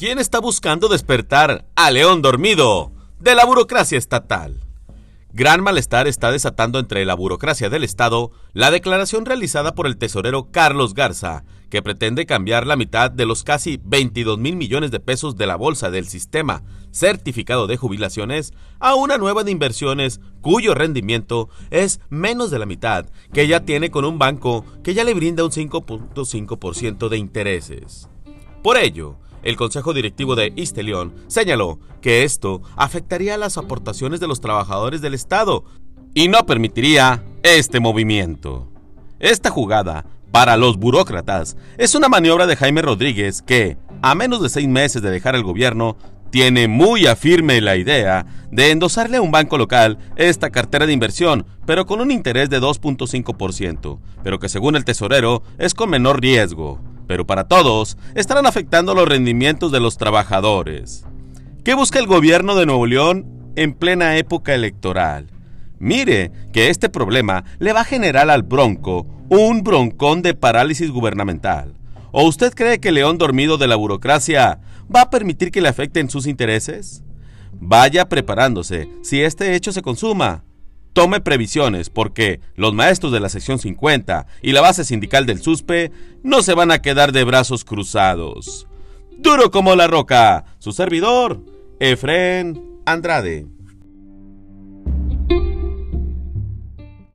¿Quién está buscando despertar a León dormido de la burocracia estatal? Gran malestar está desatando entre la burocracia del Estado la declaración realizada por el tesorero Carlos Garza, que pretende cambiar la mitad de los casi 22 mil millones de pesos de la bolsa del sistema certificado de jubilaciones a una nueva de inversiones cuyo rendimiento es menos de la mitad que ya tiene con un banco que ya le brinda un 5.5% de intereses. Por ello, el Consejo Directivo de Istelión señaló que esto afectaría las aportaciones de los trabajadores del Estado y no permitiría este movimiento. Esta jugada, para los burócratas, es una maniobra de Jaime Rodríguez que, a menos de seis meses de dejar el gobierno, tiene muy afirme la idea de endosarle a un banco local esta cartera de inversión, pero con un interés de 2.5%, pero que según el tesorero es con menor riesgo pero para todos estarán afectando los rendimientos de los trabajadores. ¿Qué busca el gobierno de Nuevo León en plena época electoral? Mire que este problema le va a generar al Bronco un broncón de parálisis gubernamental. ¿O usted cree que León dormido de la burocracia va a permitir que le afecten sus intereses? Vaya preparándose si este hecho se consuma tome previsiones porque los maestros de la sección 50 y la base sindical del SUSPE no se van a quedar de brazos cruzados. Duro como la roca, su servidor, Efren Andrade.